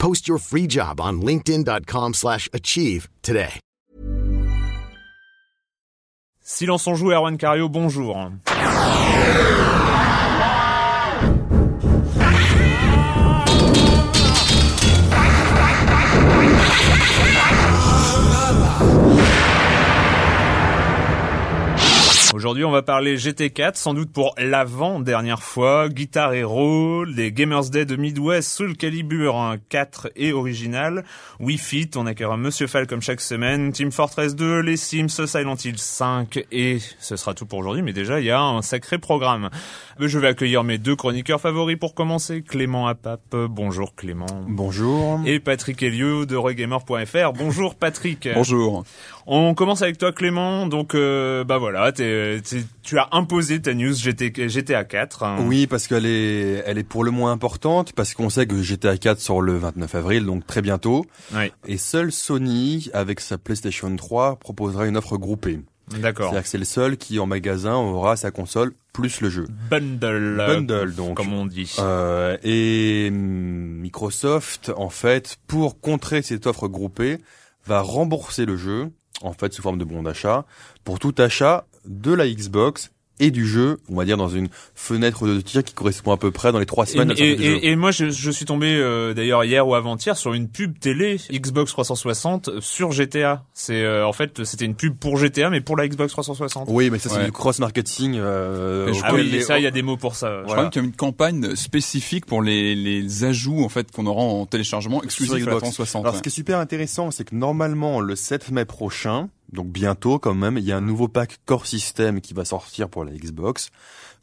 Post your free job on linkedin.com/achieve slash achieve today. Silence on joue, Erwan Cario, bonjour. Aujourd'hui, on va parler GT4, sans doute pour l'avant-dernière fois. Guitar Hero, les Gamers Day de Midwest, Soul Calibur 4 et original, Wii Fit, on accueillera Monsieur Fall comme chaque semaine, Team Fortress 2, les Sims, Silent Hill 5 et ce sera tout pour aujourd'hui. Mais déjà, il y a un sacré programme. Je vais accueillir mes deux chroniqueurs favoris pour commencer. Clément Apap, bonjour Clément. Bonjour. Et Patrick Helio de Regamer.fr. Bonjour Patrick. Bonjour. On commence avec toi Clément. Donc euh, bah voilà, t'es- t'es- tu as imposé ta news GT, GTA 4. hein. Oui, parce qu'elle est, elle est pour le moins importante, parce qu'on sait que GTA 4 sort le 29 avril, donc très bientôt. Oui, Et seul Sony, avec sa PlayStation 3, proposera une offre groupée. d'accord. C'est-à-dire que c'est le seul qui, en magasin, aura sa console plus le jeu. Bundle. Bundle, donc. Comme on dit. Euh, et hum, Microsoft, en fait, pour contrer cette offre groupée, va rembourser le jeu, en fait, sous forme de bon d'achat, pour tout achat de la Xbox et du jeu, on va dire dans une fenêtre de tir qui correspond à peu près dans les trois semaines et- jeu. et- et moi, je, je suis tombé euh, d'ailleurs hier ou avant-hier sur une pub télé Xbox 360 sur GTA. C'est euh, en fait c'était une pub pour GTA, mais pour la Xbox 360. Oui, mais ça c'est Ouais. du cross-marketing. Euh, Et je Ah oui, et ça, il y a des mots pour ça. Je Voilà. crois qu'il y a une campagne spécifique pour les, les ajouts en fait qu'on aura en téléchargement exclusif Sur à la Xbox. 360. Alors, ouais. ce qui est super intéressant, c'est que normalement, le 7 mai prochain, donc bientôt quand même, il y a un nouveau pack Core System qui va sortir pour la Xbox,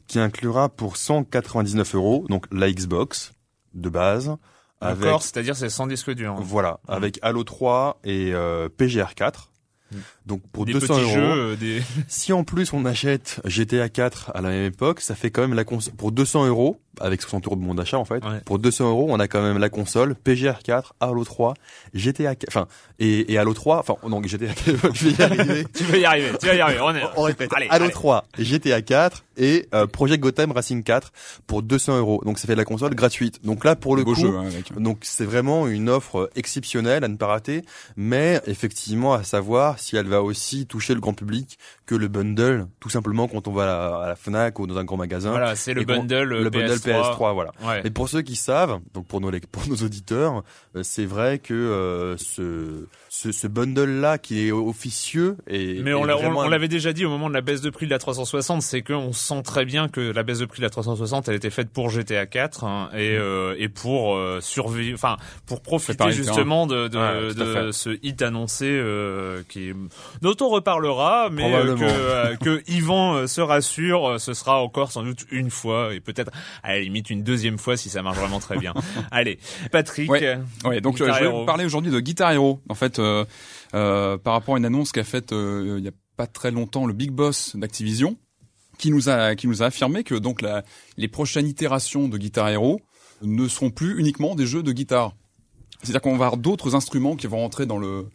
qui inclura pour 199 euros, donc la Xbox de base, avec D'accord, c'est-à-dire c'est sans disque dur. hein. voilà, avec Halo 3 et euh, PGR 4. Mm. Donc pour des 200 petits euros, jeux, euh, des si en plus on achète GTA 4 à la même époque, ça fait quand même la console pour 200 euros avec 60 euros de bon d'achat en fait. Ouais. Pour 200 euros, on a quand même la console PGR 4, Halo 3, GTA 4, enfin et, et Halo 3, enfin non GTA 4, je vais y arriver. tu vas y arriver, tu vas y arriver. On est. On répète. Allez, Halo allez. 3, GTA 4 et euh, Project Gotham Racing 4 pour 200 euros. Donc ça fait la console gratuite. Donc là pour le Beau coup, jeu hein, donc c'est vraiment une offre exceptionnelle à ne pas rater, mais effectivement à savoir si elle va aussi toucher le grand public que le bundle, tout simplement quand on va à la, à la Fnac ou dans un grand magasin. Voilà, c'est le bundle le bundle PS3. PS3, voilà. Ouais. Et pour ceux qui savent, donc pour nos pour nos auditeurs, euh, c'est vrai que euh, ce ce, ce bundle là qui est officieux et Mais on est on- on un- l'avait déjà dit au moment de la baisse de prix de la 360, c'est qu'on sent très bien que la baisse de prix de la 360, elle était faite pour GTA 4 hein, et, euh, et pour euh, survivre, enfin pour profiter justement de, de, Ouais, ce hit annoncé qui dont on reparlera, mais euh, que, euh, que Yvan euh, se rassure, ce sera encore sans doute une fois et peut-être à la limite une deuxième fois si ça marche vraiment très bien. Allez, Patrick. Ouais. Ouais, donc Guitar je vais vous parler aujourd'hui de Guitar Hero. En fait, euh, euh, par rapport à une annonce qu'a faite euh, il y a pas très longtemps le big boss d'Activision, qui nous a qui nous a affirmé que donc la, les prochaines itérations de Guitar Hero ne seront plus uniquement des jeux de guitare. C'est-à-dire qu'on va avoir d'autres instruments qui vont rentrer dans le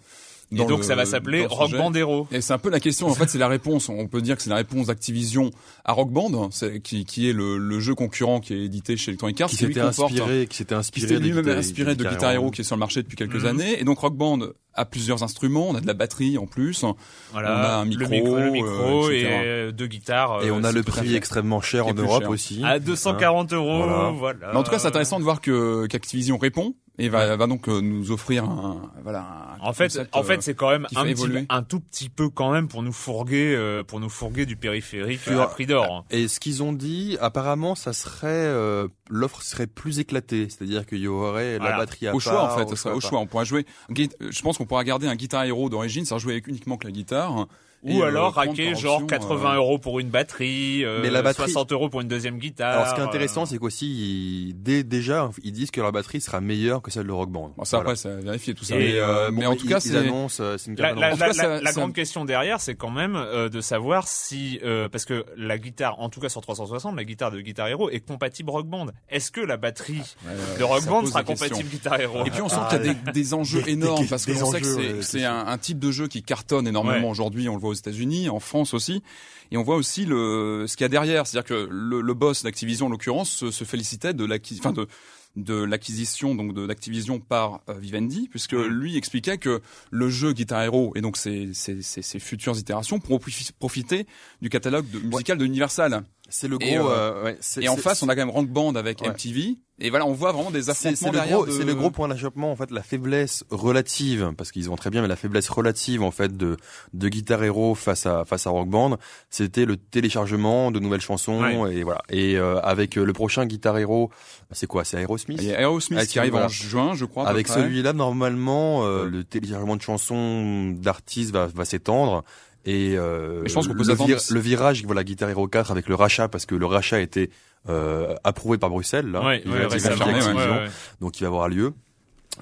Et donc le- ça va s'appeler Rock sujet. Band Hero. Et c'est un peu la question. En fait, c'est la réponse. On peut dire que c'est la réponse d'Activision à Rock Band, qui, qui est le, le jeu concurrent qui est édité chez Electronic Arts, qui qui s'était inspiré, qui s'était qui inspiré s'était de lui-même Guitar- inspiré de Guitar Hero qui est sur le marché depuis quelques Mhm. années. Et donc Rock Band a plusieurs instruments. On a de la batterie en plus. Voilà, On a un micro, le micro, le micro euh, et euh, deux guitares. Et euh, on a c'est le à prix extrêmement cher en Europe cher. aussi. à 240 euros. Voilà. Voilà. Mais en tout cas, c'est intéressant de voir que qu'Activision répond et va, va donc euh, nous offrir un voilà. un En fait, en euh, fait, c'est quand même un, petit, un tout petit peu quand même pour nous fourguer, euh, pour nous fourguer du périphérique à prix d'or. Et ce qu'ils ont dit, apparemment, ça serait euh, l'offre serait plus éclatée, c'est-à-dire qu'il y aurait Voilà. la batterie à au choix en fait, au à part. choix. On pourra jouer. Je pense qu'on pourra garder un Guitar Hero d'origine, ça jouer avec uniquement avec la guitare. Ou euh, alors raquer genre option, 80 euh, euros pour une batterie, euh, Mais la batterie- 60 euros pour une deuxième guitare. Alors, ce qui est intéressant, euh, c'est qu'aussi, ils- dès, déjà, ils disent que la batterie sera meilleure que celle de Rock Band. Bon, ça Voilà. après, ça vérifier tout ça. Et, mais, euh, bon, mais en tout ils- cas, ils c'est annoncent, c'est une La, la- ça- grande question derrière, c'est quand même euh, de savoir si, euh, parce que la guitare, en tout cas sur 360, la guitare de Guitar Hero est compatible Rock Band. Est-ce que la batterie euh, de Rock Band sera compatible Guitar Hero Et puis on sent Ah, qu'il y a des, des enjeux des- énormes des- parce que des on sait que c'est- un, un type de jeu qui cartonne énormément Ouais. aujourd'hui. On le voit aux États-Unis, en France aussi, et on voit aussi le ce qu'il y a derrière. C'est-à-dire que le, le boss d'Activision, en l'occurrence, se, se félicitait de l'acquis, enfin de de l'acquisition donc de d'Activision par euh, Vivendi puisque Mm. lui expliquait que le jeu Guitar Hero et donc ses, ses, ses, ses futures itérations pourront profi- profiter du catalogue de, musical de Universal C'est le gros. Et, euh, euh, ouais, et en face on a quand même Rock Band avec Ouais. MTV et voilà on voit vraiment des affrontements c'est le, de- c'est le gros point d'achoppement en fait, la faiblesse relative, parce qu'ils vont très bien, mais la faiblesse relative en fait de de Guitar Hero face à face à Rock Band, c'était le téléchargement de nouvelles chansons et voilà. Et euh, avec euh, le prochain Guitar Hero, c'est quoi? C'est Aerosmith? A Aerosmith Ah, qui arrive voilà. en juin, je crois. Avec celui-là, normalement, euh, le téléchargement de chansons d'artistes va, va s'étendre. Et, euh, Et je pense qu'on peut le, le virage, voilà, Guitar Hero 4 avec le rachat, parce que le rachat a été euh, approuvé par Bruxelles, là. Ouais, Il ouais, récemment, ouais, Activision, ouais, ouais. donc il va avoir lieu.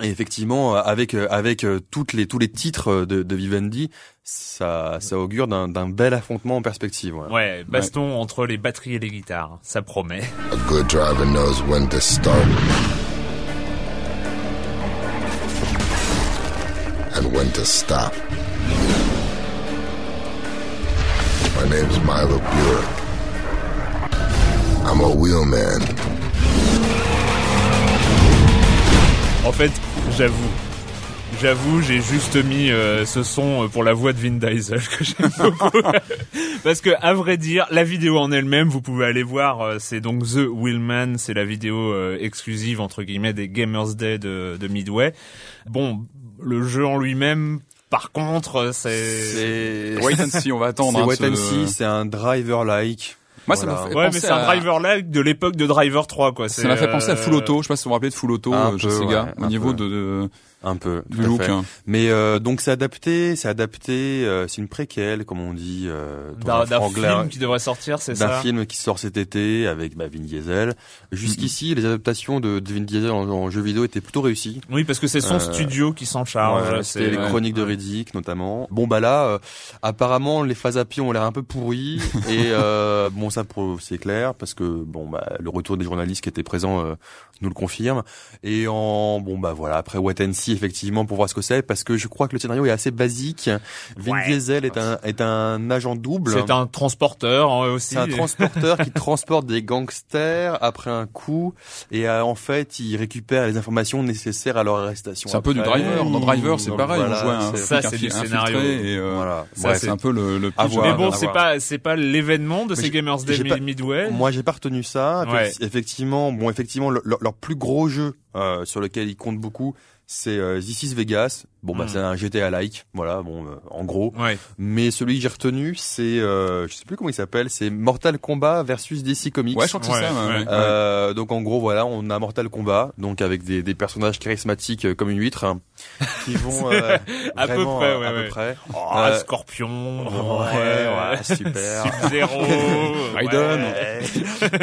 Et effectivement, euh, avec euh, avec euh, toutes les tous les titres de, de Vivendi, ça ça augure d'un d'un bel affrontement en perspective. ouais. Ouais, baston entre les batteries et les guitares, ça promet. A good driver knows when to start and when to stop. My name's Milo Buick. I'm a wheelman. En fait, j'avoue. J'avoue, j'ai juste mis euh, ce son euh, pour la voix de Vin Diesel que j'aime beaucoup. Parce que, à vrai dire, la vidéo en elle-même, vous pouvez aller voir, euh, c'est donc The Wheelman, c'est la vidéo exclusive, entre guillemets, des Gamers Day de Midway. Bon, le jeu en lui-même, par contre, euh, c'est... C'est Wait and see, on va attendre. c'est hein, Wait ce- and See, c'est un driver-like. Moi, ça m'a fait Ouais, mais c'est un à- driver-like de l'époque de Driver 3, quoi. Ça m'a fait penser à euh, Full Auto. Je sais pas si vous vous rappelez de Full Auto euh, Sega ouais, au niveau peu. de, de Un peu, du tout à look. fait. hein. Mais euh, donc c'est adapté, c'est adapté, euh, c'est une préquelle, comme on dit, euh, D'un d'un film qui devrait sortir, c'est d'un ça? film qui sort cet été avec bah, Vin Diesel. Jusqu'ici, les adaptations de, de Vin Diesel en, en jeu vidéo étaient plutôt réussies. Oui, parce que c'est son Euh, studio qui s'en charge. Ouais, c'est- C'était les ouais. chroniques de Riddick notamment. Bon bah là, euh, apparemment les phases à pied ont l'air un peu pourries et euh, bon ça c'est clair parce que bon bah le retour des journalistes qui étaient présents euh, nous le confirme. Et en bon bah voilà après Wait and See effectivement pour voir ce que c'est parce que je crois que le scénario est assez basique. Vin Ouais. Diesel est un est un agent double. C'est un transporteur hein, aussi. C'est un transporteur qui transporte des gangsters après un coup et euh, en fait il récupère les informations nécessaires à leur arrestation. C'est un peu du driver. Dans Driver, c'est pareil. voilà, on jouait un Ça, c'est du scénario. Et, euh, Voilà. Ça, ouais, c'est- un peu le, le À pitch voir. Mais bon, c'est pas c'est pas l'événement de Mais ces Gamers Day pas- Midway. Moi, j'ai pas retenu ça. Ouais. Effecti- Effectivement, bon, effectivement, le- leur, leur plus gros jeu euh, sur lequel ils comptent beaucoup, c'est euh, This is Vegas. Bon, bah, Mm. c'est un GTA-like, voilà, bon, euh, en gros. Ouais. Mais celui que j'ai retenu, c'est, euh, je sais plus comment il s'appelle, c'est Mortal Kombat versus DC Comics. Ouais, je crois que c'est Ouais, ça. ouais. Euh, donc en gros voilà, on a Mortal Kombat, donc avec des, des personnages charismatiques euh, comme une huître, hein, qui vont euh, À peu près, euh, ouais, à ouais. peu près. Oh, Euh, Scorpion. ouais, ouais, super. Sub-Zero. Raiden.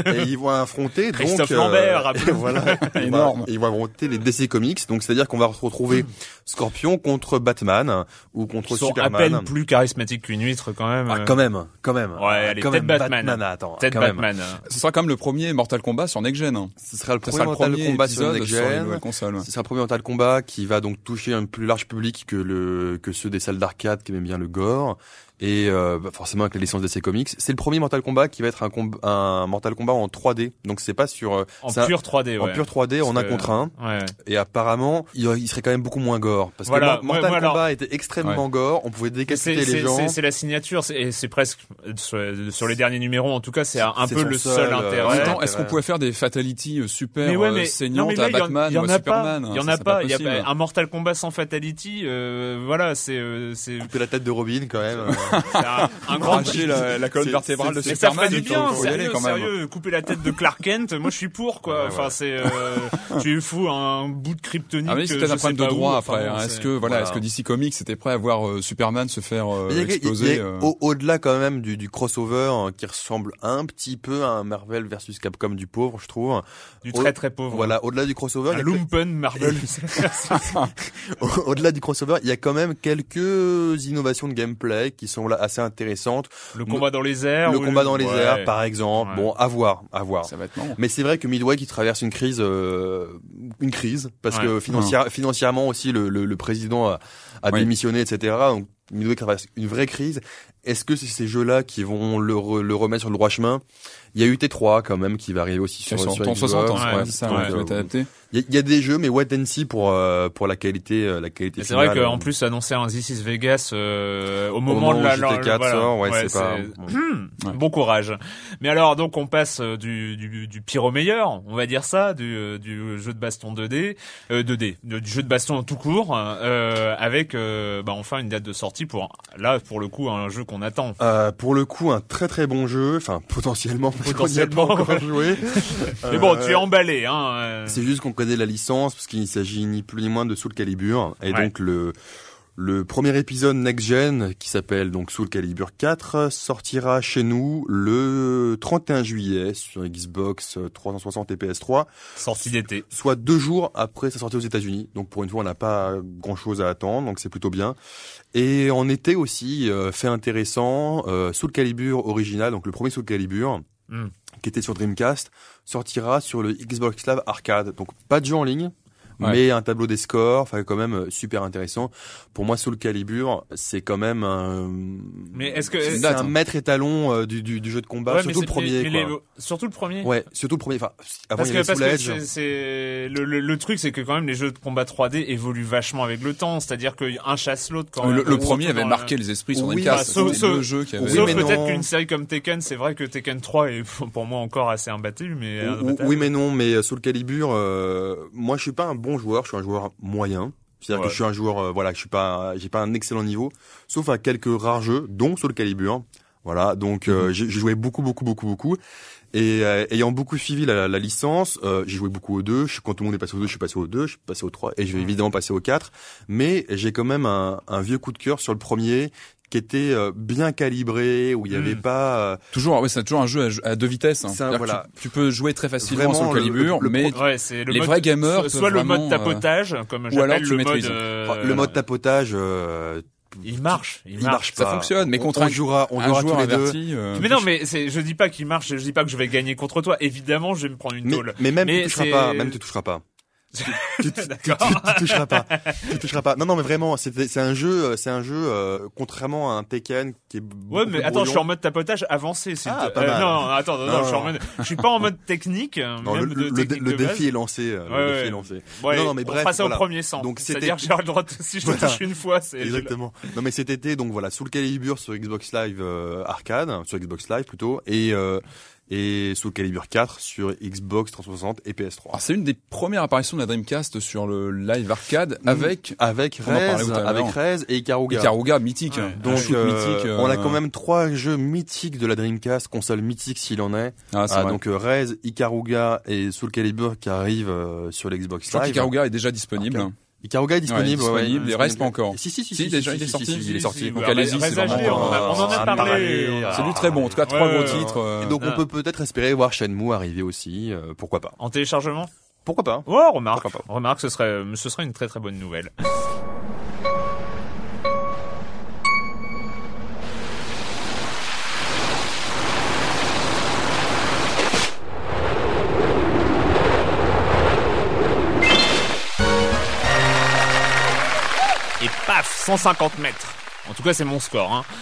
et ils vont affronter donc Christophe euh, Lambert, voilà, ils vont- Énorme. Ils vont affronter les DC Comics, donc c'est-à-dire qu'on qu'on va retrouver Scorpion contre Batman ou contre Ils sont à Superman. peine plus charismatiques qu'une huître quand même. Ah, quand même, quand même. Ouais, allez, quand même Batman. attends, quand même. Batman. Ce sera comme le premier Mortal Kombat sur Next Gen. hein. Ce sera le premier sera le Mortal premier Kombat sur Next sur Gen. consoles. ouais. Ce sera le premier Mortal Kombat qui va donc toucher un plus large public que le que ceux des salles d'arcade qui aiment bien le gore et euh, bah, forcément avec la licence DC Comics. C'est le premier Mortal Kombat qui va être un, comb- un Mortal Kombat en 3D. Donc c'est pas sur euh, En c'est un- pur 3D, ouais. en pur 3D en Parce un que- contre un. Ouais. Et apparemment, il, il serait quand même beaucoup moins gore parce Voilà, que Mo- Mortal moi, Kombat était extrêmement gore. On pouvait décapiter les gens. c'est- c'est la signature, c'est et c'est presque sur, sur les derniers numéros en tout cas, c'est un peu le seul, seul euh, En intérêt. Ouais, est-ce qu'on pouvait faire des fatalities euh, super mais ouais, saignantes mais là, à en- Batman il y en ou à Superman pas. Il y en a pas. Il y a un Mortal Kombat sans fatality. euh, voilà, c'est c'est Couper la tête de Robin quand même. Un, un grand. La, la colonne vertébrale de c'est- Mais ça Superman, ferait du bien, sérieux, quand même. sérieux. Couper la tête de Clark Kent, moi je suis pour quoi. Ouais, Enfin ouais. c'est, euh, tu fous un bout de kryptonique. Ah oui, c'est un problème de droit enfin, après. hein. Est-ce que voilà, voilà. est-ce que DC Comics était prêt à voir euh, Superman se faire euh, Mais exploser Au-delà quand même du, du crossover hein, qui ressemble un petit peu à un Marvel versus Capcom du pauvre, je trouve. du très très pauvre. Voilà, au-delà du crossover, Un il y a lumpen Marvel. Au- Au-delà du crossover, il y a quand même quelques innovations de gameplay qui sont là assez intéressantes. le combat dans les airs. le combat dans les ouais. airs, par exemple. Ouais. Bon, à voir, à voir. Ça va être marrant. Mais c'est vrai que Midway qui traverse une crise, euh, une crise, parce Ouais. que financière- financièrement aussi le, le, le président a, démissionné, etc. Donc Midway traverse une vraie crise. Est-ce que c'est ces jeux-là qui vont le, re- le remettre sur le droit chemin? Il y a eu T3 quand même qui va arriver aussi sur, Sur, sur Xbox. 60 ans, ouais, ça, ouais. adapté. Il y, a- il y a des jeux, mais wait and see pour euh, pour la qualité, euh, la qualité. C'est vrai qu'en plus annoncer un This is Vegas euh, au moment moment de où la GT4 la- voilà. sort, ouais, c'est pas- Bon courage. Mais alors donc on passe euh, du, du, du pire au meilleur, on va dire ça, du, euh, du jeu de baston 2D, euh, 2D, de- du jeu de baston tout court, euh, avec euh, bah, enfin une date de sortie pour là pour le coup un jeu qu'on attend. Euh, pour le coup, un très très bon jeu. Enfin, potentiellement, Potentiellement, pas encore joué. Mais bon, Euh, tu es emballé, hein. euh. C'est juste qu'on connaît la licence parce qu'il s'agit ni plus ni moins de Soul Calibur et Ouais. donc le le premier épisode next gen qui s'appelle donc Soul Calibur 4 sortira chez nous le 31 juillet sur Xbox 360 et PS3, sortie d'été. soit deux jours après sa sortie aux États-Unis. Donc pour une fois, on n'a pas grand chose à attendre, donc c'est plutôt bien. Et en été aussi, euh, fait intéressant, euh, Soul Calibur original, donc le premier Soul Calibur, Hmm. qui était sur Dreamcast, sortira sur le Xbox Live Arcade. Donc pas de jeu en ligne, Ouais. mais un tableau des scores, enfin quand même euh, super intéressant. Pour moi, Soul Calibur, c'est quand même un, Mais est-ce que C'est un maître étalon euh, du, du, du jeu de combat, Ouais, surtout le premier. les- surtout le premier. Ouais, surtout le premier. Enfin, avant Parce il y que, parce c'est, c'est- le, le, le truc, c'est que quand même les jeux de combat 3D évoluent vachement avec le temps. C'est-à-dire qu'un chasse l'autre quand Le, même. le premier avait marqué les esprits sur Oui, Dreamcast. bah, sauf- le jeu qui avait. Sauf mais peut-être non. qu'une série comme Tekken, c'est vrai que Tekken 3 est pour moi encore assez imbattu, mais Ou- oui mais non, mais euh, Soul Calibur, euh, moi je suis pas un bon joueur, je suis un joueur moyen. C'est-à-dire Ouais. que je suis un joueur, euh, voilà, je suis pas, j'ai pas un excellent niveau, sauf à quelques rares jeux, dont Soul Calibur. Voilà, donc Mhm. euh, j'ai j'ai joué beaucoup, beaucoup, beaucoup, beaucoup. Et euh, ayant beaucoup suivi la, la licence, euh, j'ai joué beaucoup au 2. Je, quand tout le monde est passé au 2, je suis passé au 2, je suis passé au 3, et je vais évidemment passer au 4. Mais j'ai quand même un, un vieux coup de cœur sur le premier, qui était euh, bien calibré, où il y avait Mm. pas... euh, Toujours, ouais, c'est toujours un jeu à, à deux vitesses. hein. Un- voilà. Tu, tu peux jouer très facilement Vraiment, sur le le- Calibur, le- mais Ouais, c'est le Les mode, vrais gamers soit, le mode vraiment, euh, tapotage, comme ou alors j'appelle tu le mode. maîtrises. euh, le mode tapotage, euh, Il marche, il, il marche. marche ça pas. fonctionne, mais On- contre on un- jouera, on un jouera joueur tous les deux. euh, Mais non, mais c'est, je dis pas qu'il marche, je dis pas que je vais gagner contre toi. Évidemment, je vais me prendre une tôle. mais même Mais tu toucheras pas, même tu toucheras pas. Tu, tu, tu, tu- toucheras pas. Tu toucheras pas. Non, non, mais vraiment, c'est un jeu, euh, c'est un jeu euh, contrairement à un Tekken qui est. Ouais, mais attends, je suis en mode tapotage avancé. Ah, pas mal. non, attends, non, non, Non, je suis en non. mode, je suis pas en mode technique, Non, même le, de le, le, technique le de base. défi est lancé. euh, Ouais, le ouais. défi est lancé. Ouais, non, non, mais on bref, fera ça voilà. au premier sang. Donc, C'est-à-dire j'ai le droit, de- si je te touche une fois, c'est Exactement. Non, mais cet été, donc voilà, sous le Calibur sur Xbox Live euh, arcade, sur Xbox Live plutôt, et euh, et sous le Calibur 4 sur Xbox 360 et PS3. alors, c'est une des premières apparitions de la Dreamcast sur le live arcade Mm. avec avec en parlait Rez, avec Rez et Ikaruga. Ikaruga mythique. Ouais. Donc euh, mythique. euh, on a quand même trois jeux mythiques de la Dreamcast, console mythique s'il en est. Ah, c'est Ah, vrai. donc euh, Rez, Ikaruga et Soul Calibur qui arrivent euh, sur l'Xbox Je crois Live. qu'Ikaruga est déjà disponible. Ikaruga est disponible, Ouais, ouais, disponible, ouais, les restes pas encore. Si si si, Si, déjà, il est si, sorti. il est sorti. Donc, allez-y, c'est vraiment, on, en a- on en a Ah, parlé. C'est du très bon. En tout cas, trois gros titres. euh, Et donc on peut peut-être espérer voir Shenmue arriver aussi, euh, pourquoi pas. En téléchargement? Pourquoi pas Oh, remarque, remarque, ce serait, ce serait une très très bonne nouvelle. Paf, 150 mètres. En tout cas, c'est mon score. Hein.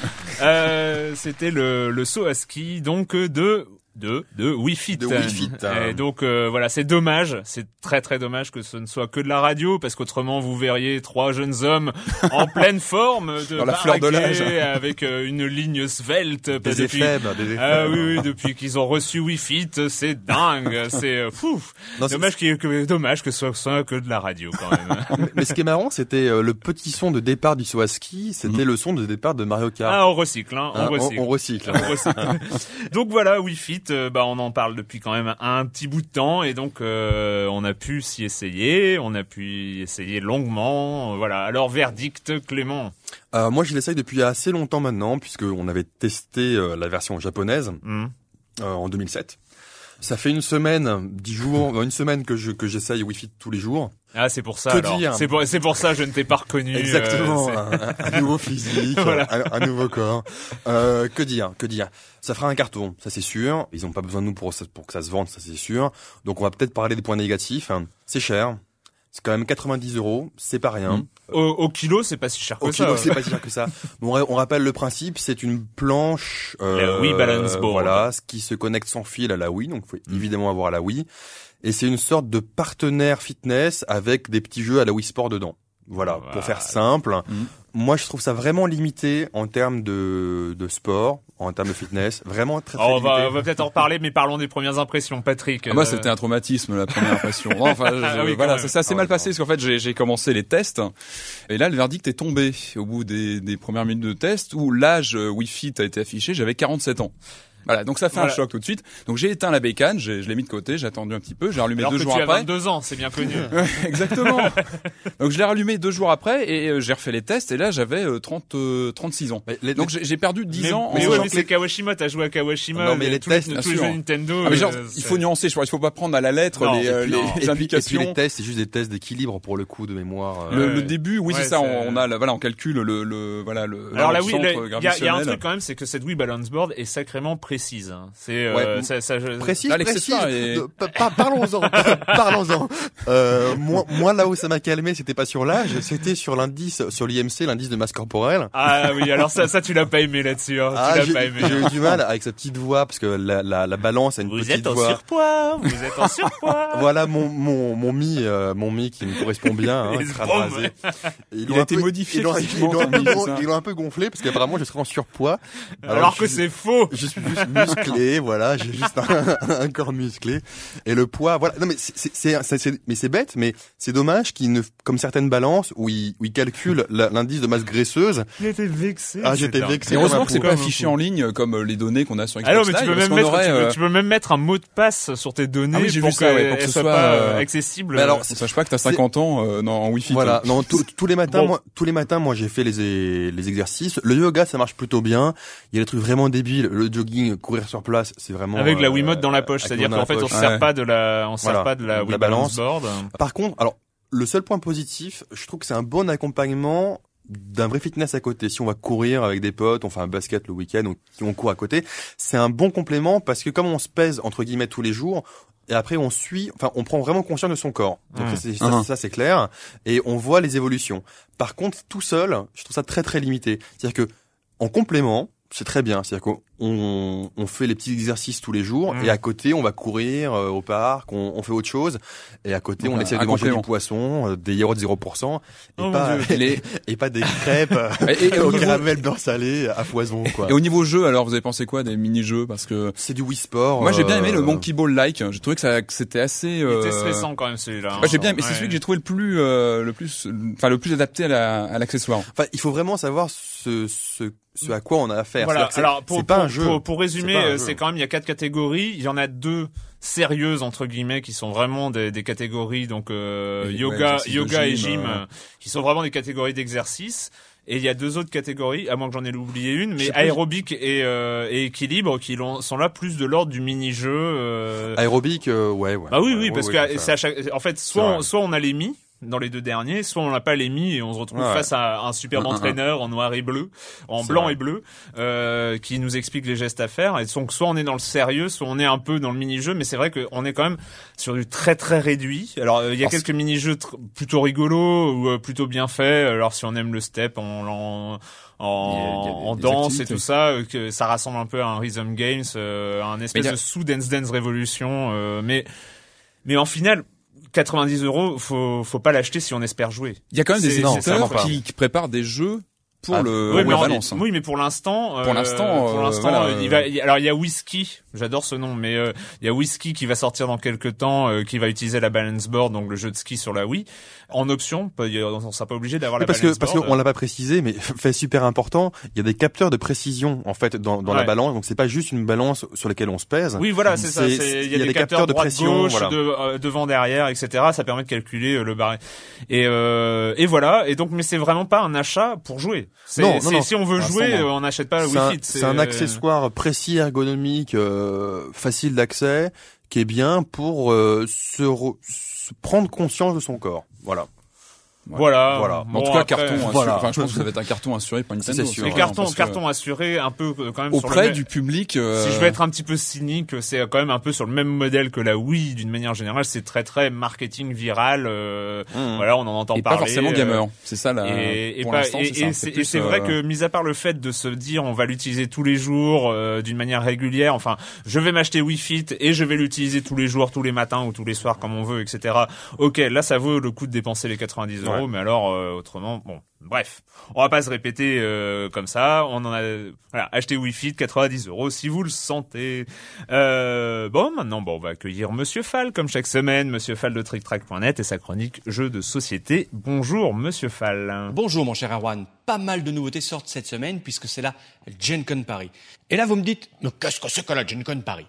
Euh, C'était le, le saut à ski donc euh, de de de Wii Fit. De Wii Fit, hein. Et donc euh, voilà, c'est dommage, c'est très très dommage que ce ne soit que de la radio parce qu'autrement vous verriez trois jeunes hommes en pleine forme de Dans la fleur de l'âge. avec euh, une ligne svelte Des effets, bah, des effets. ah oui, oui, depuis qu'ils ont reçu Wii Fit, c'est dingue, c'est euh, fou. Non, Dommage que dommage que ce soit, soit que de la radio quand même. Mais ce qui est marrant, c'était euh, le petit son de départ du saut à ski, c'était le son de départ de Mario Kart. ah, on recycle, hein, on Hein, recycle. on, on recycle. On recycle. donc voilà, Wii Fit, euh, bah on en parle depuis quand même un, petit bout de temps et donc euh, on a pu s'y essayer, on a pu y essayer longuement. voilà. Alors verdict, Clément. Euh, moi, je l'essaye depuis assez longtemps maintenant, puisque on avait testé euh, la version japonaise euh, en 2007. Ça fait une semaine, dix jours, une semaine que je que j'essaye Wi-Fi tous les jours. Ah c'est pour ça. Que alors. C'est pour c'est pour ça je ne t'ai pas reconnu. euh, Exactement, un, un nouveau physique, Voilà. un, un nouveau corps. Euh, que dire, que dire? Ça fera un carton, ça c'est sûr. Ils ont pas besoin de nous pour pour que ça se vende, ça c'est sûr. Donc on va peut-être parler des points négatifs. C'est cher, c'est quand même 90 euros, c'est pas rien. au, au kilo, c'est pas si cher que Au ça. kilo, c'est pas si cher que ça. Bon, on, ra- on rappelle le principe, c'est une planche. La Wii Balance Board. Voilà, ce qui se connecte sans fil à la Wii, donc faut évidemment avoir la Wii. Et c'est une sorte de partenaire fitness avec des petits jeux à la Wii Sport dedans. Voilà, Voilà. pour faire simple. Mhm. Moi, je trouve ça vraiment limité en termes de, de sport, en termes de fitness. Vraiment très, très Alors, on va, limité. on va peut-être en reparler, mais parlons des premières impressions, Patrick. Ah, moi, Euh, c'était un traumatisme, la première impression. Non, enfin, je- Ah oui, voilà, ça s'est assez Ah mal ouais, passé parce qu'en fait, j'ai j'ai commencé les tests et là, le verdict est tombé au bout des, des premières minutes de test où l'âge euh, Wi-Fi a été affiché. J'avais 47 ans. Voilà, donc ça fait Voilà. un choc tout de suite. Donc j'ai éteint la bécane, j'ai- je l'ai mis de côté, j'ai attendu un petit peu, j'ai rallumé alors deux que jours tu as après. 22 ans, c'est bien connu. Exactement. donc je l'ai rallumé deux jours après et euh, j'ai refait les tests et là j'avais euh, 30, euh, 36 ans. Mais les- Donc j'ai perdu 10 mais, ans mais en ouais, mais c'est Kawashima, t'as joué à Kawashima. Non, mais les tous, tests, tous les jeux Nintendo. Ah, mais genre, euh, il faut nuancer, je crois, il faut pas prendre à la lettre Non, les, et euh, puis les. Et puis- et puis indications. les tests, c'est juste des tests d'équilibre pour le coup de mémoire. euh. Le, Ouais. le début, oui, Ouais, c'est ça. On, a, voilà, on calcule le, le, voilà, le. Alors le là, oui, il y, a- un truc quand même, c'est que cette Wii Balance Board est sacrément précise. hein. C'est, Ouais. euh, ça, ça, je- Précise, Là, précise. Parlons-en. Parlons-en. Euh, moi, moi, là où ça m'a calmé, c'était pas sur l'âge, c'était sur l'indice, sur l'IMC, l'indice de masse corporelle. Ah oui, alors ça, ça tu l'as pas aimé là-dessus. Hein. Ah, tu l'as j'ai pas aimé. j'ai eu du mal avec sa petite voix parce que la, la, la balance a une Vous petite êtes en voix. surpoids, vous êtes en surpoids. Voilà mon mon mon mi euh, mon mi qui me correspond bien. Hein, rasé. Ils Il a été peu- modifié Ils l'ont un, peu Camille, gon- c'est ça ils l'ont un peu gonflé parce qu'apparemment je serais en surpoids. Alors, que c'est faux. Je suis juste musclé, voilà, j'ai juste un, un corps musclé et le poids, voilà. Non mais c'est c'est c'est- c'est- mais c'est bête, mais c'est dommage qu'ils ne comme certaines balances où ils où ils calculent l'indice de masse graisseuse. J'étais vexé. Ah, j'étais vexé. Et heureusement que c'est pas affiché en ligne comme euh, les données qu'on a sur Ah non, Xbox mais tu peux même mettre, aurait, tu, peux, euh, tu peux même mettre un mot de passe sur tes données Ah oui, pour, vu ça, ouais, pour que ce soit, pas euh, accessibles. Mais alors, On sache pas que t'as 50 ans euh, non, en Wi-Fi. Voilà, toi. non, tous- tous les matins, Bon. moi, tous les matins, moi, j'ai fait les les exercices. Le yoga, ça marche plutôt bien. Il y a des trucs vraiment débiles. Le jogging, courir sur place, c'est vraiment avec la euh, Wiimote dans la poche, c'est-à-dire qu'en fait on se sert Ouais. pas de la, on se sert Voilà. pas de la De Wii la Balance. Board. Par contre, alors le seul point positif, je trouve que c'est un bon accompagnement d'un vrai fitness à côté. Si on va courir avec des potes, on fait un basket le week-end, ou si on court à côté, c'est un bon complément parce que comme on se pèse entre guillemets tous les jours, et après on suit, enfin on prend vraiment conscience de son corps. Donc Mmh. ça, c'est- ça, ça, c'est clair, et on voit les évolutions. Par contre, tout seul, je trouve ça très très limité. C'est-à-dire que en complément, c'est très bien. C'est-à-dire on, on fait les petits exercices tous les jours Mm. et à côté on va courir euh, au parc, on, on fait autre chose et à côté on essaie de manger du poisson, euh, des yaourts 0% et Oh pas. Les- et pas des crêpes euh, Et, et au au niveau, caramel beurre salé à foison quoi. et au niveau jeu, alors vous avez pensé quoi des mini-jeux? Parce que C'est du Wii Sport. moi j'ai bien aimé euh, le Monkey Ball like. J'ai trouvé que ça que c'était assez. Il euh, était stressant quand même celui-là. hein. Ouais, j'ai bien, mais c'est Ouais. celui que j'ai trouvé le plus, euh, le plus, enfin le plus adapté à la- à l'accessoire. Enfin, il faut vraiment savoir ce ce ce à quoi on a affaire. Voilà. Alors pour c'est pas pour, un jeu. pour, pour résumer, C'est euh, c'est quand même il y a quatre catégories. Il y en a deux sérieuses entre guillemets qui sont vraiment des, des catégories donc euh, Et, yoga, yoga et gym, euh. euh, qui sont vraiment des catégories d'exercice. Et il y a deux autres catégories, à moins que j'en ai oublié une, mais aérobic et, euh, et équilibre qui sont là plus de l'ordre du mini-jeu. euh, Aérobique, euh, ouais, ouais. bah oui, oui, Ouais, parce ouais, que c'est à chaque, en fait, soit on, soit on a les mis dans les deux derniers, soit on n'a pas les mis et on se retrouve Ouais, face à un super entraîneur en noir et bleu, en blanc vrai. et bleu, euh, qui nous explique les gestes à faire. Et donc soit on est dans le sérieux, soit on est un peu dans le mini-jeu, mais c'est vrai qu'on est quand même sur du très très réduit. Alors euh, il y a quelques mini-jeux plutôt rigolos ou euh, plutôt bien faits. Alors si on aime le step, en, des- danse et tout ça, euh, que ça rassemble un peu à un Rhythm Games, euh, un espèce a- de sous Dance Dance Revolution, euh, mais mais en final, 90 euros, faut faut pas l'acheter si on espère jouer. Il y a quand même des éditeurs qui, qui préparent des jeux pour Ah, le oui, mais, en- balance. hein. oui, mais pour l'instant, Pour euh, l'instant, pour euh, l'instant, voilà, il va. alors il y a Whisky, j'adore ce nom, mais euh, il y a Whisky qui va sortir dans quelques temps, euh, qui va utiliser la balance board, donc le jeu de ski sur la Wii, en option. On sera pas obligé d'avoir Oui, la parce que balance parce board. qu'on l'a pas précisé, mais fait super important, il y a des capteurs de précision en fait dans, dans la balance, donc c'est pas juste une balance sur laquelle on se pèse. Oui, voilà, c'est ça. Il y a des, capteurs, de droite, pression, gauche, voilà. de, euh, devant, derrière, etc. Ça permet de calculer euh, le barré. Et, euh, et voilà. Et donc, mais c'est vraiment pas un achat pour jouer. Non, non. Si on veut jouer, on n'achète pas le C'est un, Wi-Fi. c'est un euh, accessoire précis, ergonomique, euh, facile d'accès, qui est bien pour euh, se, se prendre conscience de son corps. Voilà. Voilà. Voilà. en Bon, tout cas, après, carton assuré. voilà. Enfin, je pense que ça va être un carton assuré par Nintendo. C'est sûr. Que cartons assurés, un peu euh, quand même sur le auprès du public. euh, Si je veux être un petit peu cynique, c'est quand même un peu sur le même modèle que la Wii d'une manière générale. C'est très très marketing viral. euh, Mmh. Voilà, on en entend et parler. pas forcément euh, gamer. C'est ça la. et, et pour pas- l'instant, et- c'est vrai que mis à part le fait de se dire on va l'utiliser tous les jours euh, d'une manière régulière enfin je vais m'acheter Wii Fit et je vais l'utiliser tous les jours tous les matins ou tous les soirs comme on veut etc ok là ça vaut le coup de dépenser les 90 euros Ouais. mais alors euh, autrement bon bref. On va pas se répéter euh, comme ça. On en a voilà achetez Wii Fit 90 euros si vous le sentez. Euh, bon maintenant bon on va accueillir Monsieur Fall comme chaque semaine. Monsieur Fall de TrickTrack.net et sa chronique jeux de société. Bonjour Monsieur Fall. Bonjour mon cher Erwan, pas mal de nouveautés sortent cette semaine puisque c'est la Gen Con Paris. Et là vous me dites, mais qu'est-ce que c'est que la Gen Con Paris?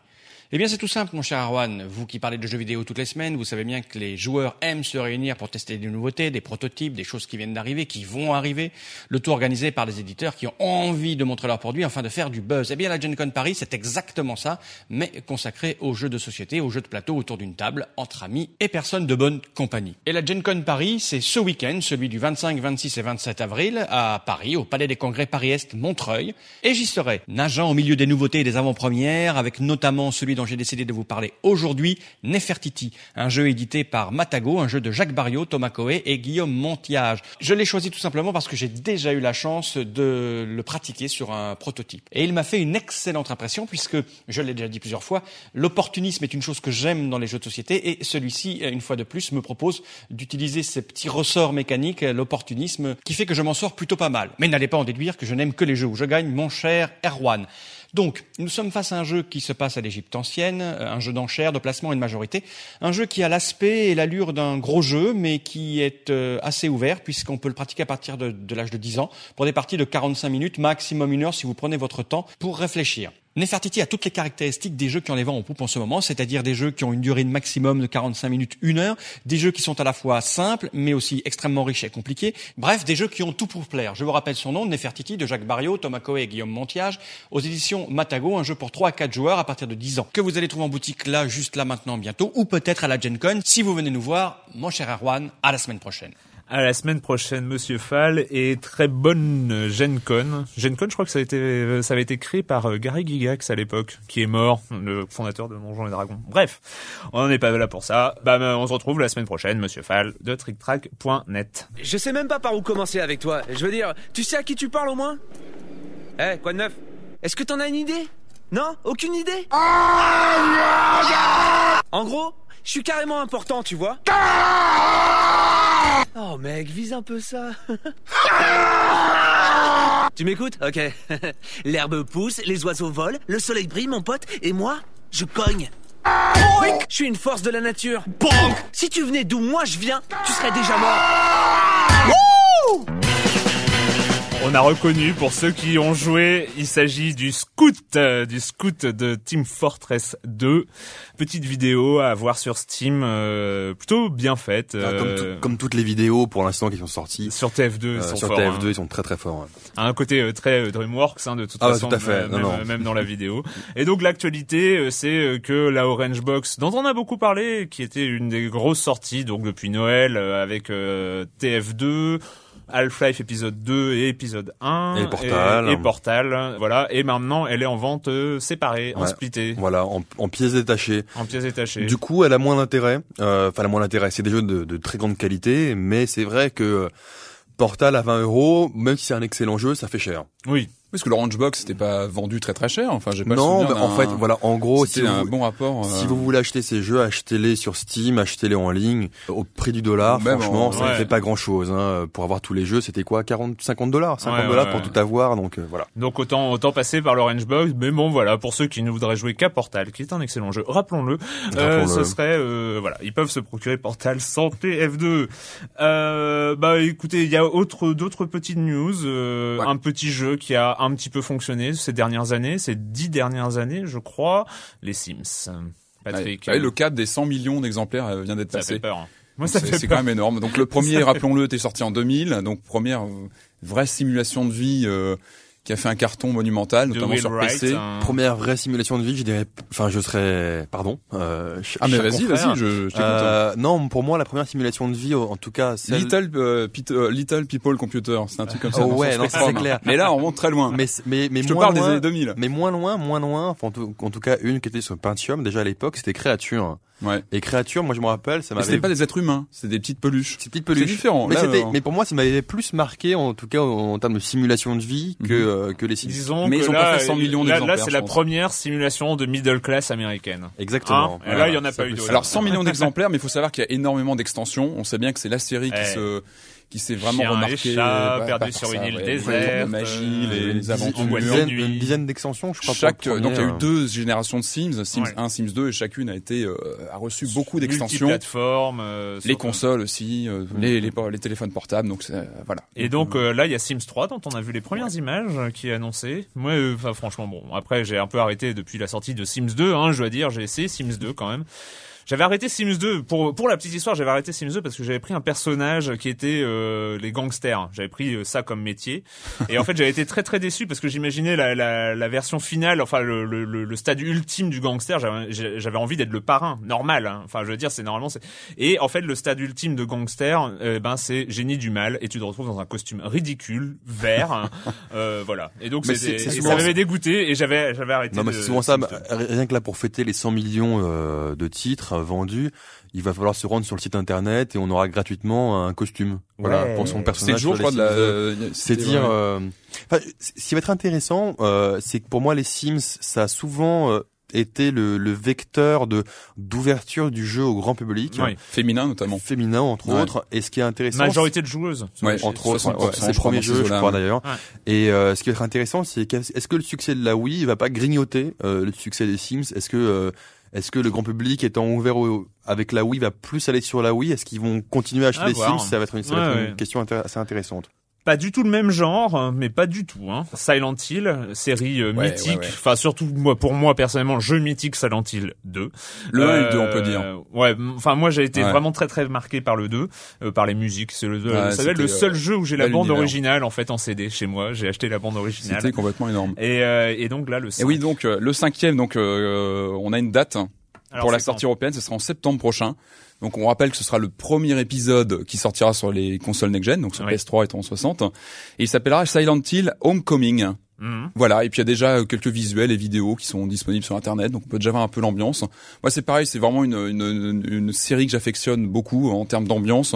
Eh bien, c'est tout simple, mon cher Arwan. Vous qui parlez de jeux vidéo toutes les semaines, vous savez bien que les joueurs aiment se réunir pour tester des nouveautés, des prototypes, des choses qui viennent d'arriver, qui vont arriver. Le tout organisé par des éditeurs qui ont envie de montrer leurs produits, enfin de faire du buzz. Eh bien, la Gen Con Paris, c'est exactement ça, mais consacré aux jeux de société, aux jeux de plateau autour d'une table, entre amis et personnes de bonne compagnie. Et la Gen Con Paris, c'est ce week-end, celui du 25, 26 et 27 avril, à Paris, au Palais des Congrès Paris-Est, Montreuil. Et j'y serai, nageant au milieu des nouveautés et des avant-premières, avec notamment celui dont j'ai décidé de vous parler aujourd'hui, Nefertiti, un jeu édité par Matago, un jeu de Jacques Barriot, Thomas Coé et Guillaume Montiage. Je l'ai choisi tout simplement parce que j'ai déjà eu la chance de le pratiquer sur un prototype. Et il m'a fait une excellente impression puisque, je l'ai déjà dit plusieurs fois, l'opportunisme est une chose que j'aime dans les jeux de société et celui-ci, une fois de plus, me propose d'utiliser ces petits ressorts mécaniques, l'opportunisme, qui fait que je m'en sors plutôt pas mal. Mais n'allez pas en déduire que je n'aime que les jeux où je gagne, mon cher Erwan. Donc, nous sommes face à un jeu qui se passe à l'Égypte ancienne, euh, un jeu d'enchères, de placement et de majorité, un jeu qui a l'aspect et l'allure d'un gros jeu, mais qui est euh, assez ouvert, puisqu'on peut le pratiquer à partir de, de l'âge de 10 ans, pour des parties de 45 minutes, maximum une heure si vous prenez votre temps pour réfléchir. Nefertiti a toutes les caractéristiques des jeux qui ont les en poupe en ce moment, c'est-à-dire des jeux qui ont une durée maximum de 45 minutes, une heure, des jeux qui sont à la fois simples, mais aussi extrêmement riches et compliqués. Bref, des jeux qui ont tout pour plaire. Je vous rappelle son nom, Nefertiti, de Jacques Barriot, Thomas Coé et Guillaume Montiage, aux éditions Matago, un jeu pour 3 à 4 joueurs à partir de 10 ans, que vous allez trouver en boutique là, juste là, maintenant, bientôt, ou peut-être à la Gen Con, si vous venez nous voir. Mon cher Erwan, à la semaine prochaine. À la semaine prochaine, Monsieur Fall, et très bonne Gen Con. Gen Con, je crois que ça a été, ça avait été créé par euh, Gary Gigax à l'époque, qui est mort, le fondateur de Donjons et Dragons. Bref, on n'est pas là pour ça. Bah, on se retrouve la semaine prochaine, Monsieur Fall, de TrickTrack.net. Je sais même pas par où commencer avec toi. Je veux dire, tu sais à qui tu parles au moins? Eh, quoi de neuf? Est-ce que t'en as une idée? Non? Aucune idée? En gros, je suis carrément important, tu vois Oh mec, vise un peu ça. tu m'écoutes? Ok. L'herbe pousse, les oiseaux volent, le soleil brille, mon pote, et moi, je cogne. Je suis une force de la nature. Si tu venais d'où moi je viens, tu serais déjà mort. On a reconnu pour ceux qui ont joué, il s'agit du Scout, euh, du Scout de Team Fortress 2. Petite vidéo à voir sur Steam, euh, plutôt bien faite. Ah, comme, euh, comme toutes les vidéos pour l'instant qui sont sorties. sur TF2, ils euh, sont sur forts, TF2, hein. ils sont très très forts. un côté très DreamWorks hein, de toute Ah façon, tout à fait. Non, même, non. même dans la vidéo. Et donc l'actualité, c'est que la Orange Box, dont on a beaucoup parlé, qui était une des grosses sorties donc depuis Noël avec euh, TF2. Half-Life épisode 2 et épisode 1 Et Portal. et, et Portal, voilà et maintenant elle est en vente euh, séparée en splitté Voilà, en, en pièces détachées. en pièces détachées Du coup, elle a moins d'intérêt. Euh, Enfin, elle a moins d'intérêt. C'est des jeux de, de très grande qualité, mais c'est vrai que Portal à 20 euros, même si c'est un excellent jeu, ça fait cher. oui Parce que l'Orange Box c'était pas vendu très très cher. Enfin, j'ai pas le non, mais en fait, voilà, en gros, si c'était un vous, bon rapport. si euh, vous voulez acheter ces jeux, achetez-les sur Steam, achetez-les en ligne, au prix du dollar. Franchement, en- ça ouais. ne fait pas grand-chose. Hein. Pour avoir tous les jeux, c'était quoi 40, 50 dollars? 50 Ouais, dollars ouais, pour ouais. tout avoir, donc euh, voilà. Donc autant autant passer par l'Orange Box, mais bon voilà pour ceux qui ne voudraient jouer qu'à Portal, qui est un excellent jeu, rappelons-le, euh, ce serait euh, voilà ils peuvent se procurer Portal sans TF2. Euh, bah écoutez il y a autre d'autres petites news, euh, Ouais. un petit jeu qui a un petit peu fonctionné ces dernières années, ces dix dernières années je crois, les Sims. Patrick, ouais, ouais, le cap des 100 millions d'exemplaires euh, vient d'être ça fait passé. peur. hein. Moi ça C'est quand même énorme. Donc le premier, rappelons-le, était sorti en 2000. Donc première euh, vraie simulation de vie euh, qui a fait un carton monumental, notamment sur Wright, PC. un- Première vraie simulation de vie, je dirais. Enfin, je serais. Pardon. Euh, Ah mais vas-y, vas-y, je, je t'écoute. Euh, non, pour moi, la première simulation de vie, en tout cas, celle... Little, euh, euh, Little People Computer, c'est un truc comme ça. Oh ouais, non, c'est clair. Mais là, on monte très loin. mais mais mais je te moins parle loin, des années 2000. Mais moins loin, moins loin. Enfin, en tout, en tout cas, une qui était sur Pentium déjà à l'époque, c'était Créature. Ouais. Et Créature, moi je me rappelle, ça Mais m'avait. c'était pas des êtres humains, c'était des petites peluches. Ces petites peluches. C'est différent. Mais Là, c'était, euh, mais pour moi, ça m'avait plus marqué, en tout cas, en, en termes de simulation de vie, que Mhm. euh, que les Sims. Disons Mais que ils ont là, pas fait 100 millions là, là d'exemplaires, c'est la première simulation de middle class américaine. Exactement. Hein Et là, il y en a pas eu d'autres. Alors 100 millions d'exemplaires, mais il faut savoir qu'il y a énormément d'extensions. On sait bien que c'est la série qui Eh. se qui s'est vraiment Chien et remarquée. chat, bah, perdu par sur ça, une île ouais, déserte, La magie, euh, les, une, les aventures. de dizaine- une dizaine d'extensions, je crois. Chaque, le donc il y a eu premier, deux générations de Sims, Sims Ouais. 1, Sims 2, et chacune a été euh, a reçu beaucoup d'extensions. Multiplateformes. euh, Les consoles aussi, euh, les, les, les téléphones portables, donc euh, voilà. Et donc euh, là, il y a Sims 3 dont on a vu les premières images euh, qui est annoncé. Moi, euh, enfin franchement, bon, après j'ai un peu arrêté depuis la sortie de Sims 2. Hein, je dois dire, j'ai essayé Sims 2 quand même. J'avais arrêté Sims 2 pour pour la petite histoire. J'avais arrêté Sims 2 parce que j'avais pris un personnage qui était euh, les gangsters. J'avais pris euh, ça comme métier. Et en fait, j'avais été très très déçu parce que j'imaginais la, la, la version finale, enfin le, le, le, stade ultime du gangster. J'avais envie d'être le parrain, normal. hein. Enfin, je veux dire, c'est normalement. c'est Et en fait, le stade ultime de gangster, euh, ben c'est génie du mal et tu te retrouves dans un costume ridicule, vert. hein. Euh, voilà. Et donc c'était- ça m'avait dégoûté et j'avais j'avais arrêté. Non, mais c'est souvent ça. Sims 2. Rien que là, pour fêter les 100 millions euh, de titres euh, vendus, il va falloir se rendre sur le site internet et on aura gratuitement un costume. Voilà, Ouais. pour son personnage. le jour, je sur crois, de la. Sims. euh, C'est dire. euh, enfin, ce qui va être intéressant, euh, c'est que pour moi, les Sims, ça a souvent euh, été le, le vecteur de d'ouverture du jeu au grand public, Oui. féminin notamment. féminin entre Ouais. autres. Et ce qui est intéressant, Majorité de joueuses. Ouais, entre autres, 60%, ouais, c'est le premier jeu, je crois d'ailleurs. Ouais. Et euh, ce qui va être intéressant, c'est est-ce que le succès de la Wii va pas grignoter euh, le succès des Sims? Est-ce que euh, est-ce que le grand public étant ouvert au- avec la Wii va plus aller sur la Wii? Est-ce qu'ils vont continuer à acheter À des voir. Sims? Ça va être une, ça va être ouais. une question intér- assez intéressante. Pas du tout le même genre, mais pas du tout. Hein. Silent Hill, série euh, Ouais, mythique. ouais, ouais. Enfin, surtout moi, pour moi personnellement, jeu mythique Silent Hill 2. Le 1 et le 2, on Euh, peut dire. Ouais, enfin moi j'ai été vraiment très très marqué par le 2, euh, par les musiques. C'est le, ça le seul euh, jeu où j'ai la bande originale en fait en CD chez moi. J'ai acheté la bande originale. C'était complètement énorme. Et, euh, et donc là le. Et 5. oui, donc le cinquième, donc euh, on a une date Alors, pour la sortie européenne, ce sera en septembre prochain. Donc on rappelle que ce sera le premier épisode qui sortira sur les consoles next-gen, donc sur Oui. PS3 et 360. Et il s'appellera Silent Hill Homecoming. Mhm. Voilà, et puis il y a déjà quelques visuels et vidéos qui sont disponibles sur internet, donc on peut déjà voir un peu l'ambiance. Moi c'est pareil, c'est vraiment une, une, une série que j'affectionne beaucoup en termes d'ambiance.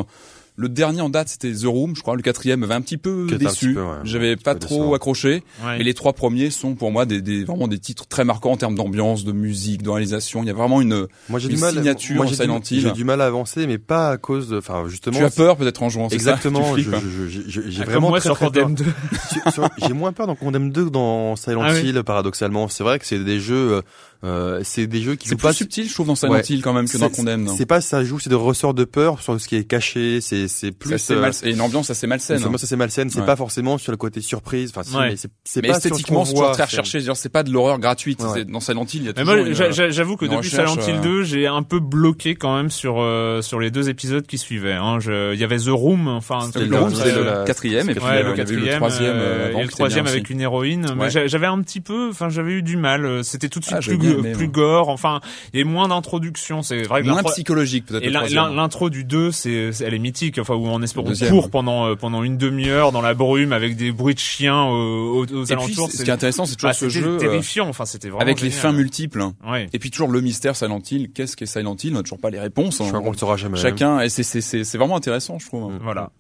Le dernier en date c'était The Room, je crois, le quatrième m'avait un petit peu déçu. ouais, J'avais pas trop décevant. accroché. Ouais. Mais les trois premiers sont pour moi des, des vraiment des titres très marquants en termes d'ambiance, de musique, de réalisation. Il y a vraiment une. Moi j'ai Une du mal. signature moi, en Silent Hill. J'ai du mal à avancer, mais pas à cause de. Enfin justement. Tu as peur peut-être en jouant. Exactement. Je- J'ai Ah, vraiment moi très, sur très peur. Condemn 2. Sur- sur- J'ai moins peur dans Condemn 2 que dans Silent Ah oui. Hill, paradoxalement. C'est vrai que c'est des jeux, euh, euh, c'est des jeux qui plus pas subtil, je trouve, dans Silent Ouais. Hill quand même que dans Condemn. C'est pas ça joue, c'est de ressort de peur sur ce qui est caché. C'est c'est plus C'est assez euh, mal- et une ambiance assez malsaine. c'est- hein. moi, ça c'est malsaine. C'est Ouais. pas forcément sur le côté surprise. Enfin, Ouais. c'est pas sur ce esthétiquement, c'est toujours très recherché. C'est pas de l'horreur gratuite. Ouais. Dans Silent Hill, il y a toujours une, j'a- j'avoue que une depuis Silent Hill euh, 2, j'ai un peu bloqué quand même sur euh, sur les deux épisodes qui suivaient. Hein. Je- Il y avait The Room, enfin dernier, ça. c'était le quatrième et puis euh, le quatrième, le troisième euh, euh, avec une héroïne. Mais j'avais un petit peu, enfin j'avais eu du mal. Euh, C'était tout de suite Ah, plus, gore. Enfin, il y a moins d'introduction. C'est vrai moins psychologique peut-être. Et l'intro du 2, c'est, c'est- elle est mythique. Enfin, où on espère on court pendant euh, pendant une demi-heure dans la brume avec des bruits de chiens aux, aux, aux Et puis, alentours. ce qui est intéressant, c'est toujours bah, ce jeu euh, terrifiant. Enfin, c'était vraiment avec les fins multiples. Ouais. Et puis toujours le mystère Silent Hill. Qu'est-ce qu'est Silent Hill? On n'a toujours pas les réponses. Je hein. crois qu'on le saura jamais. Chacun, et c'est c'est c'est c'est vraiment intéressant, je trouve. hein. Voilà.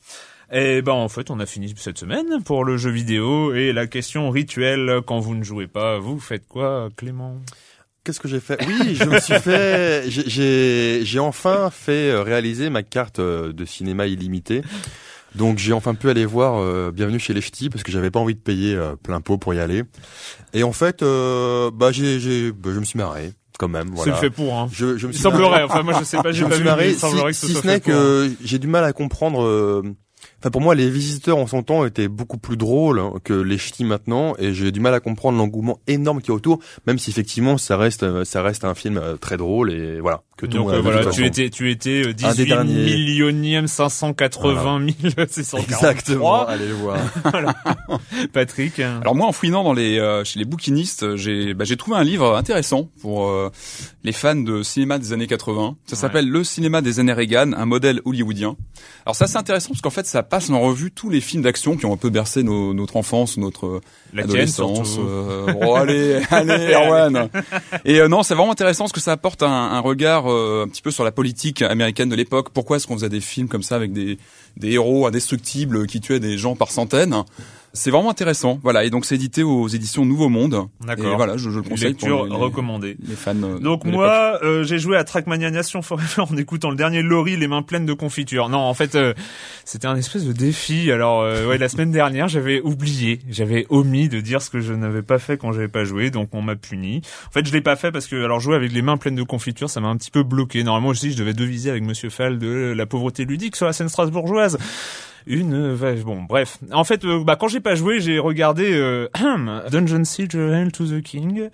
Et ben en fait, on a fini cette semaine pour le jeu vidéo et la question rituelle quand vous ne jouez pas, vous faites quoi, Clément? Qu'est-ce que j'ai fait? Oui, je me suis fait. j'ai- J'ai j'ai enfin fait euh, réaliser ma carte euh, de cinéma illimitée. Donc j'ai enfin pu aller voir euh, Bienvenue chez les Ch'tis parce que j'avais pas envie de payer euh, plein pot pour y aller. Et en fait, euh, bah j'ai j'ai bah, je me suis marré quand même. Voilà. C'est le fait pour. Hein. Je, je me Il suis marré. semblerait. Enfin, moi, je sais pas, j'ai je me pas suis vu. mais marré, il semblerait si, que ce si ce n'est hein. que j'ai du mal à comprendre. Euh, Enfin, pour moi, les visiteurs en son temps étaient beaucoup plus drôles que les ch'tis maintenant, et j'ai du mal à comprendre l'engouement énorme qu'il y a autour, même si effectivement ça reste, euh, ça reste un film euh, très drôle et voilà que tout le Donc monde a euh, voilà, tu façon. étais, tu étais euh, Un 18 des derniers. millionième 580 643. Exactement. Allez le voir. Patrick. Alors moi, en fouinant dans les euh, chez les bouquinistes, j'ai bah, j'ai trouvé un livre intéressant pour euh, les fans de cinéma des années 80. Ça s'appelle Le cinéma des années Reagan, un modèle hollywoodien. Alors ça c'est intéressant parce qu'en fait ça passe en revue tous les films d'action qui ont un peu bercé nos- notre enfance, notre La tienne, adolescence. euh, bon allez, allez Erwan. Et euh, non, c'est vraiment intéressant parce que ça apporte un, un regard euh, un petit peu sur la politique américaine de l'époque. Pourquoi est-ce qu'on faisait des films comme ça avec des des héros indestructibles qui tuaient des gens par centaines? C'est vraiment intéressant, voilà. Et donc c'est édité aux éditions Nouveau Monde. D'accord. Et voilà, je, je le conseille Lecture pour les, les- recommandée. les fans. euh, Donc moi, euh, j'ai joué à Trackmania Nation Forever en écoutant le dernier Laurie, les mains pleines de confiture. Non, en fait, euh, c'était un espèce de défi. Alors, euh, ouais, la semaine dernière, j'avais oublié, j'avais omis de dire ce que je n'avais pas fait quand j'avais pas joué, donc on m'a puni. En fait, je l'ai pas fait parce que, alors, jouer avec les mains pleines de confiture, ça m'a un petit peu bloqué. Normalement, aussi, je devais deviser avec Monsieur Fall de la pauvreté ludique sur la scène strasbourgeoise. Une euh, vache. Bon, bref. En fait, euh, bah, quand j'ai pas joué, j'ai regardé euh, Dungeon Siege Hail to the King.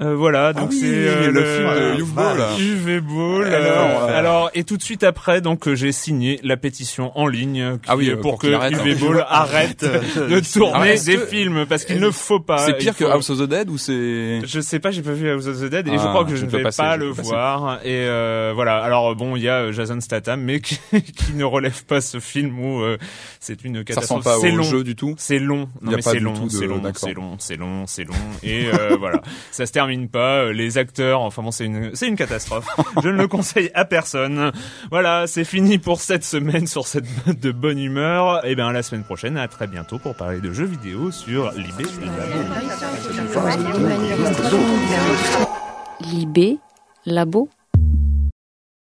Euh, voilà, donc oui, c'est euh, le film de Uwe Boll. Uwe Boll. Alors, euh, euh, alors, et tout de suite après, donc j'ai signé la pétition en ligne qui- Ah oui, euh, pour, pour que Uwe hein. Boll arrête de tourner Ah, des que- films parce qu'il ne faut pas. c'est pire que faut- House of the Dead ou c'est je sais pas, j'ai pas vu House of the Dead et je Ah, crois que je ne vais passer, pas le voir. Et euh, voilà. Alors bon, il y a Jason Statham, mais qui, qui ne relève pas ce film où euh, c'est une ça catastrophe. ressemble pas C'est au long. jeu du tout C'est long, non a mais pas c'est long, c'est long, c'est long, c'est long, c'est long, et euh, voilà, ça se termine pas. euh, Les acteurs, enfin bon, c'est une, c'est une catastrophe. Je ne le conseille à personne. Voilà, c'est fini pour cette semaine sur cette note de bonne humeur. Et bien la semaine prochaine, à très bientôt pour parler de jeux vidéo sur Libé. Libé, Labo.